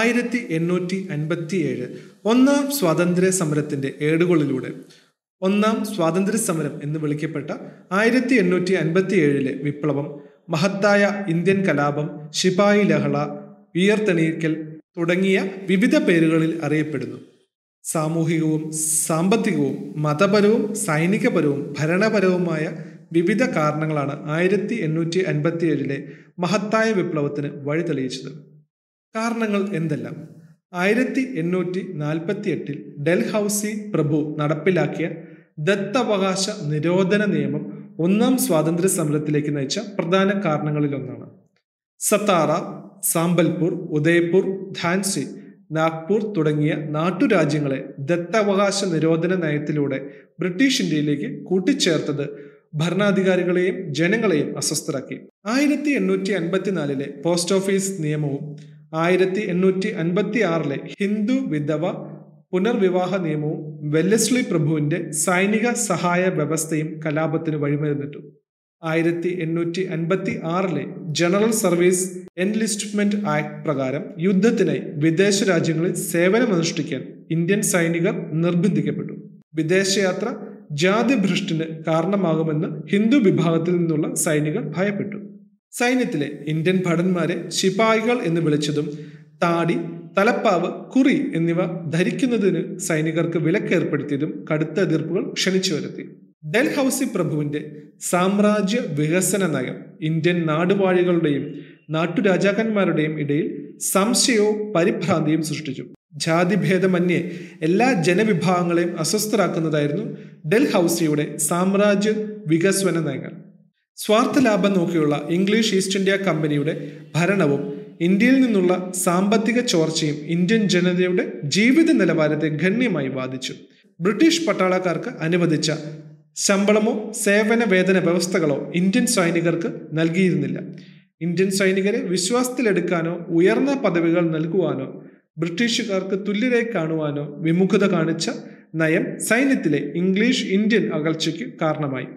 ആയിരത്തി എണ്ണൂറ്റി അൻപത്തിയേഴ് ഒന്നാം സ്വാതന്ത്ര്യ സമരത്തിന്റെ ഏടുകളിലൂടെ ഒന്നാം സ്വാതന്ത്ര്യ സമരം എന്ന് വിളിക്കപ്പെട്ട ആയിരത്തി എണ്ണൂറ്റി അൻപത്തി ഏഴിലെ വിപ്ലവം മഹത്തായ ഇന്ത്യൻ കലാപം ശിപായി ലഹള ഉയർത്തെണീക്കൽ തുടങ്ങിയ വിവിധ പേരുകളിൽ അറിയപ്പെടുന്നു. സാമൂഹികവും സാമ്പത്തികവും മതപരവും സൈനികപരവും ഭരണപരവുമായ വിവിധ കാരണങ്ങളാണ് ആയിരത്തി എണ്ണൂറ്റി അൻപത്തി ഏഴിലെ മഹത്തായ വിപ്ലവത്തിന് വഴി തെളിയിച്ചത് കാരണങ്ങൾ എന്തെല്ലാം? ആയിരത്തി എണ്ണൂറ്റി നാൽപ്പത്തി എട്ടിൽ ഡൽഹൌസി പ്രഭു നടപ്പിലാക്കിയ ദത്തവകാശ നിരോധന നിയമം ഒന്നാം സ്വാതന്ത്ര്യ സമരത്തിലേക്ക് നയിച്ച പ്രധാന കാരണങ്ങളിലൊന്നാണ്. സത്താറ സാമ്പൽപൂർ ഉദയ്പൂർ ധാൻസി നാഗ്പൂർ തുടങ്ങിയ നാട്ടുരാജ്യങ്ങളെ ദത്തവകാശ നിരോധന നയത്തിലൂടെ ബ്രിട്ടീഷ് ഇന്ത്യയിലേക്ക് കൂട്ടിച്ചേർത്തത് ഭരണാധികാരികളെയും ജനങ്ങളെയും അസ്വസ്ഥരാക്കി. ആയിരത്തി എണ്ണൂറ്റി അൻപത്തിനാലിലെ പോസ്റ്റ് ഓഫീസ് നിയമവും ആയിരത്തി എണ്ണൂറ്റി അൻപത്തി ആറിലെ ഹിന്ദു വിധവ പുനർവിവാഹ നിയമവും വെല്ലസ്ലി പ്രഭുവിന്റെ സൈനിക സഹായ വ്യവസ്ഥയും കലാപത്തിന് വഴിമരുന്നിട്ടു. ആയിരത്തി എണ്ണൂറ്റി അൻപത്തി ആറിലെ ജനറൽ സർവീസ് എൻലിസ്റ്റ്മെന്റ് ആക്ട് പ്രകാരം യുദ്ധത്തിനായി വിദേശ രാജ്യങ്ങളിൽ സേവനമനുഷ്ഠിക്കാൻ ഇന്ത്യൻ സൈനികർ നിർബന്ധിക്കപ്പെട്ടു. വിദേശയാത്ര ജാതിഭ്രഷ്ടിന് കാരണമാകുമെന്ന് ഹിന്ദു വിഭാഗത്തിൽ നിന്നുള്ള സൈനികർ ഭയപ്പെട്ടു. സൈന്യത്തിലെ ഇന്ത്യൻ ഭടന്മാരെ ശിപായികൾ എന്ന് വിളിച്ചതും താടി തലപ്പാവ് കുറി എന്നിവ ധരിക്കുന്നതിന് സൈനികർക്ക് വിലക്കേർപ്പെടുത്തിയതും കടുത്ത എതിർപ്പുകൾ ക്ഷണിച്ചു വരുത്തി. ഡൽഹൌസി പ്രഭുവിന്റെ സാമ്രാജ്യ വികസന നയം ഇന്ത്യൻ നാടുവാഴികളുടെയും നാട്ടുരാജാക്കന്മാരുടെയും ഇടയിൽ സംശയവും പരിഭ്രാന്തിയും സൃഷ്ടിച്ചു. ജാതിഭേദമന്യേ എല്ലാ ജനവിഭാഗങ്ങളെയും അസ്വസ്ഥരാക്കുന്നതായിരുന്നു ഡൽഹൌസിയുടെ സാമ്രാജ്യ വികസന നയങ്ങൾ. സ്വാർത്ഥ ലാഭം നോക്കിയുള്ള ഇംഗ്ലീഷ് ഈസ്റ്റ് ഇന്ത്യ കമ്പനിയുടെ ഭരണവും ഇന്ത്യയിൽ നിന്നുള്ള സാമ്പത്തിക ചോർച്ചയും ഇന്ത്യൻ ജനതയുടെ ജീവിത നിലവാരത്തെ ഗണ്യമായി ബാധിച്ചു. ബ്രിട്ടീഷ് പട്ടാളക്കാർക്ക് അനുവദിച്ച ശമ്പളമോ സേവന വേതന വ്യവസ്ഥകളോ ഇന്ത്യൻ സൈനികർക്ക് നൽകിയിരുന്നില്ല. ഇന്ത്യൻ സൈനികരെ വിശ്വാസത്തിലെടുക്കാനോ ഉയർന്ന പദവികൾ നൽകുവാനോ ബ്രിട്ടീഷുകാർക്ക് തുല്യരായി കാണുവാനോ വിമുഖത കാണിച്ച നയം സൈന്യത്തിലെ ഇംഗ്ലീഷ് ഇന്ത്യൻ അകൽച്ചയ്ക്ക് കാരണമായി.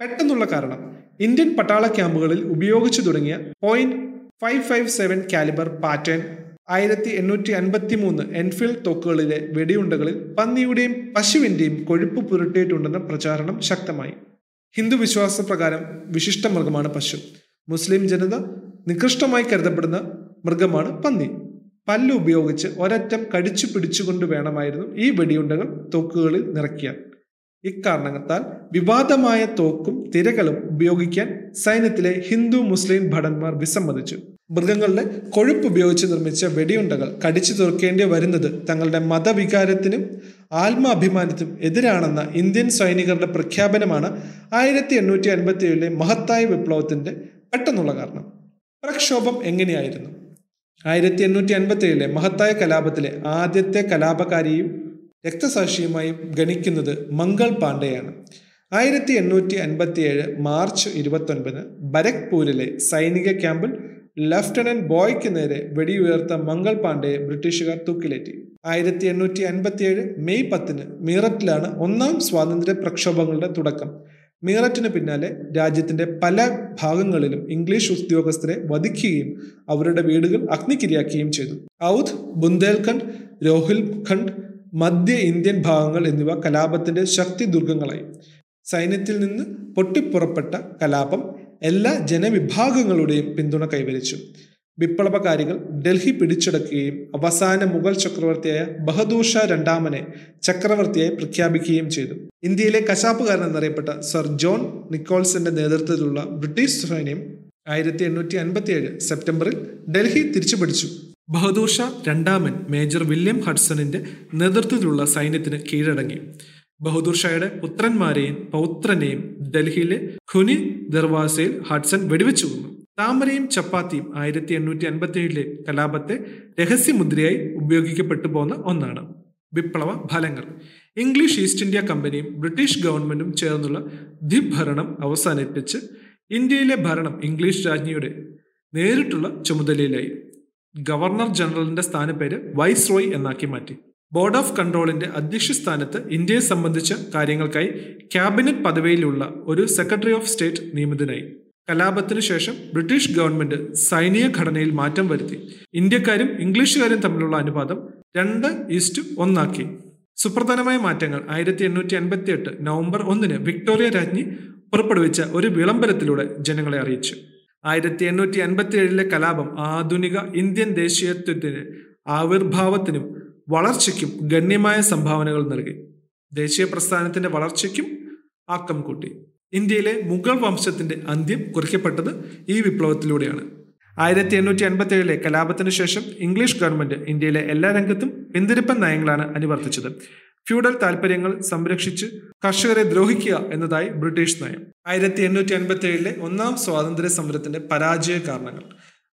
പെട്ടെന്നുള്ള കാരണം ഇന്ത്യൻ പട്ടാള ക്യാമ്പുകളിൽ ഉപയോഗിച്ചു തുടങ്ങിയ point five five seven calibre pattern ആയിരത്തി എണ്ണൂറ്റി അൻപത്തി മൂന്ന് എൻഫീൽഡ് തോക്കുകളിലെ വെടിയുണ്ടകളിൽ പന്നിയുടെയും പശുവിന്റെയും കൊഴുപ്പ് പുരട്ടിയിട്ടുണ്ടെന്ന പ്രചാരണം ശക്തമായി. ഹിന്ദു വിശ്വാസ പ്രകാരം വിശിഷ്ട മൃഗമാണ് പശു. മുസ്ലിം ജനത നികൃഷ്ടമായി കരുതപ്പെടുന്ന മൃഗമാണ് പന്നി. പല്ല് ഉപയോഗിച്ച് ഒരറ്റം കടിച്ചു പിടിച്ചുകൊണ്ട് വേണമായിരുന്നു ഈ വെടിയുണ്ടകൾ തോക്കുകളിൽ നിറയ്ക്കാൻ. ഇക്കാരണത്താൽ വിവാദമായ തോക്കും തിരകളും ഉപയോഗിക്കാൻ സൈന്യത്തിലെ ഹിന്ദു മുസ്ലിം ഭടന്മാർ വിസമ്മതിച്ചു. മൃഗങ്ങളുടെ കൊഴുപ്പ് ഉപയോഗിച്ച് നിർമ്മിച്ച വെടിയുണ്ടകൾ കടിച്ചു തുറക്കേണ്ടി വരുന്നത് തങ്ങളുടെ മതവികാരത്തിനും ആത്മാഭിമാനത്തിനും എതിരാണെന്ന ഇന്ത്യൻ സൈനികരുടെ പ്രഖ്യാപനമാണ് ആയിരത്തി എണ്ണൂറ്റി അൻപത്തി ഏഴിലെ മഹത്തായ വിപ്ലവത്തിന്റെ പെട്ടെന്നുള്ള കാരണം. പ്രക്ഷോഭം എങ്ങനെയായിരുന്നു? ആയിരത്തി എണ്ണൂറ്റി അൻപത്തി ഏഴിലെ മഹത്തായ കലാപത്തിലെ ആദ്യത്തെ കലാപകാരിയും രക്തസാക്ഷിയുമായി ഗണിക്കുന്നത് മംഗൾ പാണ്ഡെയാണ്. ആയിരത്തി എണ്ണൂറ്റി അൻപത്തി ഏഴ് മാർച്ച് ഇരുപത്തൊൻപതിന് ബരക്പൂരിലെ സൈനിക ക്യാമ്പിൽ ലഫ്റ്റനന്റ് ബോയ്ക്ക് നേരെ വെടിയുയർത്ത മംഗൾ പാണ്ഡെയെ ബ്രിട്ടീഷുകാർ തൂക്കിലേറ്റി. ആയിരത്തി എണ്ണൂറ്റി അൻപത്തി ഏഴ് മെയ് പത്തിന് മീററ്റിലാണ് ഒന്നാം സ്വാതന്ത്ര്യ പ്രക്ഷോഭങ്ങളുടെ തുടക്കം. മീററ്റിന് പിന്നാലെ രാജ്യത്തിന്റെ പല ഭാഗങ്ങളിലും ഇംഗ്ലീഷ് ഉദ്യോഗസ്ഥരെ വധിക്കുകയും അവരുടെ വീടുകൾ അഗ്നിക്കിരയാക്കുകയും ചെയ്തു. ഔധ് ബുന്ദേൽഖണ്ഡ് രോഹിൽഖണ്ഡ് മധ്യ ഇന്ത്യൻ ഭാഗങ്ങൾ എന്നിവ കലാപത്തിന്റെ ശക്തി ദുർഗങ്ങളായി. സൈന്യത്തിൽ നിന്ന് പൊട്ടിപ്പുറപ്പെട്ട കലാപം എല്ലാ ജനവിഭാഗങ്ങളുടെയും പിന്തുണ കൈവരിച്ചു. വിപ്ലവകാരികൾ ഡൽഹി പിടിച്ചെടുക്കുകയും അവസാന മുഗൾ ചക്രവർത്തിയായ ബഹദൂർ ഷാ രണ്ടാമനെ ചക്രവർത്തിയായി പ്രഖ്യാപിക്കുകയും ചെയ്തു. ഇന്ത്യയിലെ കശാപ്പുകാരൻ എന്നറിയപ്പെട്ട സർ ജോൺ നിക്കോൾസിന്റെ നേതൃത്വത്തിലുള്ള ബ്രിട്ടീഷ് സൈന്യം ആയിരത്തി എണ്ണൂറ്റി അൻപത്തി ഏഴ് സെപ്റ്റംബറിൽ ഡൽഹി തിരിച്ചുപിടിച്ചു. ബഹദൂർ ഷാ രണ്ടാമൻ മേജർ വില്യം ഹഡ്സണിന്റെ നേതൃത്വത്തിലുള്ള സൈന്യത്തിന് കീഴടങ്ങി. ബഹദൂർ ഷായുടെ പുത്രന്മാരെയും പൗത്രനെയും ഡൽഹിയിലെ ഖുനി ദർവാസയിൽ ഹഡ്സൺ വെടിവെച്ചു കൊന്നു. താമരയും ചപ്പാത്തിയും ആയിരത്തി എണ്ണൂറ്റി അൻപത്തി ഏഴിലെ കലാപത്തെ രഹസ്യമുദ്രയായി ഉപയോഗിക്കപ്പെട്ടു പോകുന്ന ഒന്നാണ്. വിപ്ലവ ഫലങ്ങൾ. ഇംഗ്ലീഷ് ഈസ്റ്റ് ഇന്ത്യ കമ്പനിയും ബ്രിട്ടീഷ് ഗവൺമെന്റും ചേർന്നുള്ള ദ്വിഭരണം അവസാനിപ്പിച്ച് ഇന്ത്യയിലെ ഭരണം ഇംഗ്ലീഷ് രാജ്ഞിയുടെ നേരിട്ടുള്ള ചുമതലയിലായി. ഗവർണർ ജനറലിന്റെ സ്ഥാനപ്പേര് വൈസ് റോയ് എന്നാക്കി മാറ്റി. ബോർഡ് ഓഫ് കൺട്രോളിന്റെ അധ്യക്ഷ സ്ഥാനത്ത് ഇന്ത്യയെ സംബന്ധിച്ച കാര്യങ്ങൾക്കായി ക്യാബിനറ്റ് പദവിയിലുള്ള ഒരു സെക്രട്ടറി ഓഫ് സ്റ്റേറ്റ് നിയമിതനായി. കലാപത്തിനു ശേഷം ബ്രിട്ടീഷ് ഗവൺമെന്റ് സൈനിക ഘടനയിൽ മാറ്റം വരുത്തി. ഇന്ത്യക്കാരും ഇംഗ്ലീഷുകാരും തമ്മിലുള്ള അനുപാതം രണ്ട് ഈസ്റ്റ് ഒന്നാക്കി. സുപ്രധാനമായ മാറ്റങ്ങൾ ആയിരത്തി എണ്ണൂറ്റി അൻപത്തി എട്ട് നവംബർ ഒന്നിന് വിക്ടോറിയ രാജ്ഞി പുറപ്പെടുവിച്ച ഒരു വിളംബരത്തിലൂടെ ജനങ്ങളെ അറിയിച്ചു. ആയിരത്തി എണ്ണൂറ്റി അൻപത്തി ഏഴിലെ കലാപം ആധുനിക ഇന്ത്യൻ ദേശീയത്വത്തിന് ആവിർഭാവത്തിനും വളർച്ചയ്ക്കും ഗണ്യമായ സംഭാവനകൾ നൽകി. ദേശീയ പ്രസ്ഥാനത്തിന്റെ വളർച്ചയ്ക്കും ആക്കം കൂട്ടി. ഇന്ത്യയിലെ മുഗൾ വംശത്തിന്റെ അന്ത്യം കുറിക്കപ്പെട്ടത് ഈ വിപ്ലവത്തിലൂടെയാണ്. ആയിരത്തി എണ്ണൂറ്റി അൻപത്തി ഏഴിലെ കലാപത്തിനു ശേഷം ഇംഗ്ലീഷ് ഗവൺമെന്റ് ഇന്ത്യയിലെ എല്ലാ രംഗത്തും പിന്തിരിപ്പൻ നയങ്ങളാണ് അനുവർത്തിച്ചത്. ഫ്യൂഡൽ താൽപര്യങ്ങൾ സംരക്ഷിച്ച് കർഷകരെ ദ്രോഹിക്കുക എന്നതായി ബ്രിട്ടീഷ് നയം. ആയിരത്തി എണ്ണൂറ്റി അൻപത്തി ഏഴിലെ ഒന്നാം സ്വാതന്ത്ര്യ സമരത്തിന്റെ പരാജയ കാരണങ്ങൾ.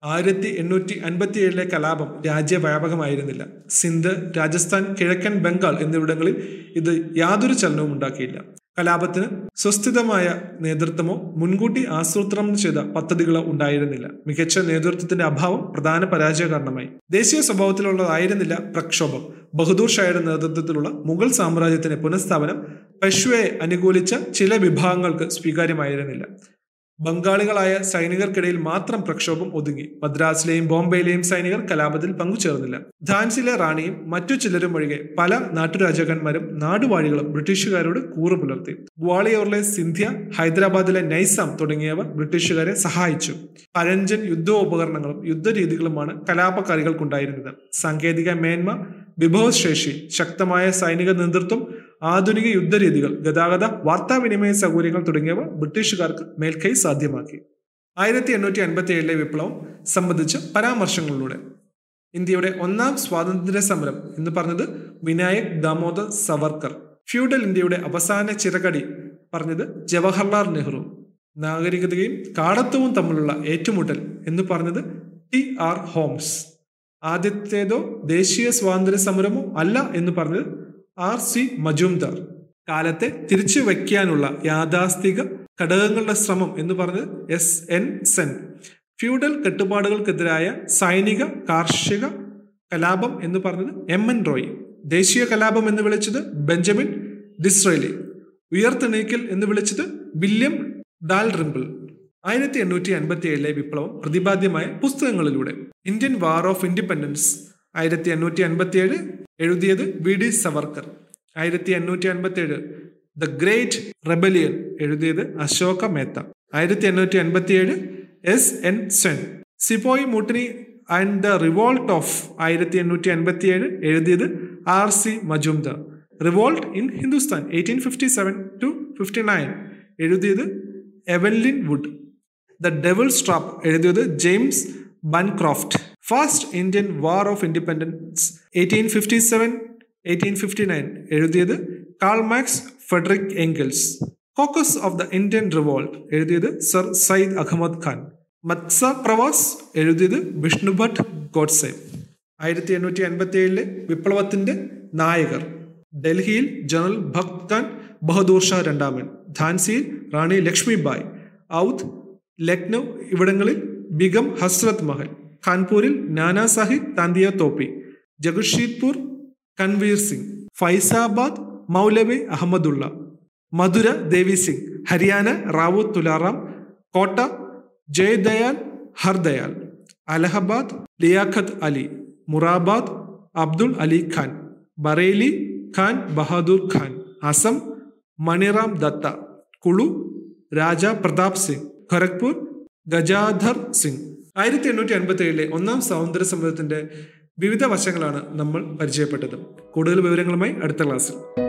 ആയിരത്തി എണ്ണൂറ്റി അൻപത്തി ഏഴിലെ കലാപം രാജ്യവ്യാപകമായിരുന്നില്ല. സിന്ധ് രാജസ്ഥാൻ കിഴക്കൻ ബംഗാൾ എന്നിവിടങ്ങളിൽ ഇത് യാതൊരു ചലനവും ഉണ്ടാക്കിയില്ല. കലാപത്തിന് സ്വസ്ഥിതമായ നേതൃത്വമോ മുൻകൂട്ടി ആസൂത്രണം ചെയ്ത പദ്ധതികളോ ഉണ്ടായിരുന്നില്ല. മികച്ച നേതൃത്വത്തിന്റെ അഭാവം പ്രധാന പരാജയ കാരണമായി ദേശീയ സ്വഭാവത്തിലുള്ളതായിരുന്നില്ല പ്രക്ഷോഭം. ബഹദൂർ ഷായുടെ നേതൃത്വത്തിലുള്ള മുഗൾ സാമ്രാജ്യത്തിന്റെ പുനഃസ്ഥാപനം പശ്വയെ അനുകൂലിച്ച ചില വിഭാഗങ്ങൾക്ക് സ്വീകാര്യമായിരുന്നില്ല. ബംഗാളികളായ സൈനികർക്കിടയിൽ മാത്രം പ്രക്ഷോഭം ഒതുങ്ങി. മദ്രാസിലെയും ബോംബെയിലെയും സൈനികർ കലാപത്തിൽ പങ്കുചേർന്നില്ല. ധാൻസിലെ റാണിയും മറ്റു ചിലരും ഒഴികെ പല നാട്ടുരാജാക്കന്മാരും നാടുവാഴികളും ബ്രിട്ടീഷുകാരോട് കൂറു പുലർത്തി. ഗ്വാളിയോറിലെ സിന്ധ്യ ഹൈദരാബാദിലെ നൈസാം തുടങ്ങിയവർ ബ്രിട്ടീഷുകാരെ സഹായിച്ചു. പഴഞ്ചൻ യുദ്ധോപകരണങ്ങളും യുദ്ധരീതികളുമാണ് കലാപകാരികൾക്കുണ്ടായിരുന്നത്. സാങ്കേതിക മേന്മ വിഭവശേഷി ശക്തമായ സൈനിക നേതൃത്വം ആധുനിക യുദ്ധരീതികൾ ഗതാഗത വാർത്താവിനിമയ സൗകര്യങ്ങൾ തുടങ്ങിയവ ബ്രിട്ടീഷുകാർക്ക് മേൽക്കൈ സാധ്യമാക്കി. ആയിരത്തി എണ്ണൂറ്റി അൻപത്തി ഏഴിലെ വിപ്ലവം സംബന്ധിച്ച പരാമർശങ്ങളിലൂടെ ഇന്ത്യയുടെ ഒന്നാം സ്വാതന്ത്ര്യ സമരം എന്ന് പറഞ്ഞത് വിനായക് ദാമോദർ സവർക്കർ. ഫ്യൂഡൽ ഇന്ത്യയുടെ അവസാന ചിറകടി പറഞ്ഞത് ജവഹർലാൽ നെഹ്റു. നാഗരികതയും കാടത്വവും തമ്മിലുള്ള ഏറ്റുമുട്ടൽ എന്ന് പറഞ്ഞത് ടി ആർ ഹോംസ്. ആദ്യത്തേതോ ദേശീയ സ്വാതന്ത്ര്യ സമരമോ അല്ല എന്ന് പറഞ്ഞത് ആർ സി മജുംദാർ. കാലത്തെ തിരിച്ചു വയ്ക്കാനുള്ള യാഥാസ്ഥിക ഘടകങ്ങളുടെ ശ്രമം എന്ന് പറഞ്ഞത് എസ് എൻ സെൻ. ഫ്യൂഡൽ കെട്ടുപാടുകൾക്കെതിരായ സൈനിക കാർഷിക കലാപം എന്ന് പറഞ്ഞത് എം എൻ റോയ്. ദേശീയ കലാപം എന്ന് വിളിച്ചത് ബെഞ്ചമിൻ ഡിസ്രേലി. ഉയർത്തെണീക്കൽ എന്ന് വിളിച്ചത് വില്യം ഡാൽ റിംബിൾ ആയിരത്തി എണ്ണൂറ്റി അൻപത്തി ഏഴിലെ വിപ്ലവം പ്രതിപാദ്യമായ പുസ്തകങ്ങളിലൂടെ. ഇന്ത്യൻ വാർ ഓഫ് ഇൻഡിപെൻഡൻസ് ആയിരത്തി എണ്ണൂറ്റി അൻപത്തി ഏഴ് എഴുതിയത് വി ഡി സവർക്കർ. ആയിരത്തി എണ്ണൂറ്റി അൻപത്തി ഏഴ് ദ ഗ്രേറ്റ് റെബലിയൻ എഴുതിയത് അശോക മേത്ത. ആയിരത്തി എണ്ണൂറ്റി അൻപത്തി ഏഴ് S N Sen. Sepoy mutiny and the revolt of ആയിരത്തി എണ്ണൂറ്റി അൻപത്തി ഏഴ് എഴുതിയത് R C Majumdar revolt in Hindustan eighteen fifty seven to fifty nine എഴുതിയത് Evelyn Wood. The devil strap എഴുതിയത് James Bancroft. First Indian war of independence eighteen fifty seven eighteen fifty nine എഴുതിയത് Karl Marx Friedrich Engels causes of the Indian revolt എഴുതിയത് sir Syed Ahmed Khan മത്സ പ്രവാസ് എഴുതിയത് വിഷ്ണുഭട്ട് ഗോഡ്സെ ആയിരത്തി എണ്ണൂറ്റി അൻപത്തി ഏഴിലെ വിപ്ലവത്തിന്റെ നായകർ. ഡൽഹിയിൽ ജനറൽ ഭക്ത് ഖാൻ ബഹദൂർ ഷാ രണ്ടാമൻ. ധാൻസിയിൽ റാണി ലക്ഷ്മിബായ് ഔദ് ലക്നൗ ഇവിടങ്ങളിൽ ബിഗം ഹസ്രത് മഹൽ. ഖാൻപൂരിൽ നാനാ സാഹിബ് താന്തിയ തോപ്പി. ജഗുഷീദ്പൂർ കൻവീർ സിംഗ് ഫൈസാബാദ് മൗലവി അഹമ്മദുള്ള മധുര ദേവി സിംഗ് ഹരിയാന റാവു തുലാറാം കോട്ട ജയദയാൽ ഹർദയാൽ അലഹബാദ് ലിയാഖത്ത് അലി മുറാബാദ് അബ്ദുൾ അലി ഖാൻ ബറേലി ഖാൻ ബഹാദൂർ ഖാൻ അസം മണിറാം ദത്ത കുളു രാജ പ്രതാപ് സിംഗ് ഖരഗ്പൂർ ഗജാധർ സിംഗ്. ആയിരത്തി എണ്ണൂറ്റി അൻപത്തി ഏഴിലെ ഒന്നാം സ്വാതന്ത്ര്യ സമരത്തിന്റെ വിവിധ വശങ്ങളാണ് നമ്മൾ പരിചയപ്പെട്ടത്. കൂടുതൽ വിവരങ്ങളുമായി അടുത്ത ക്ലാസ്സിൽ.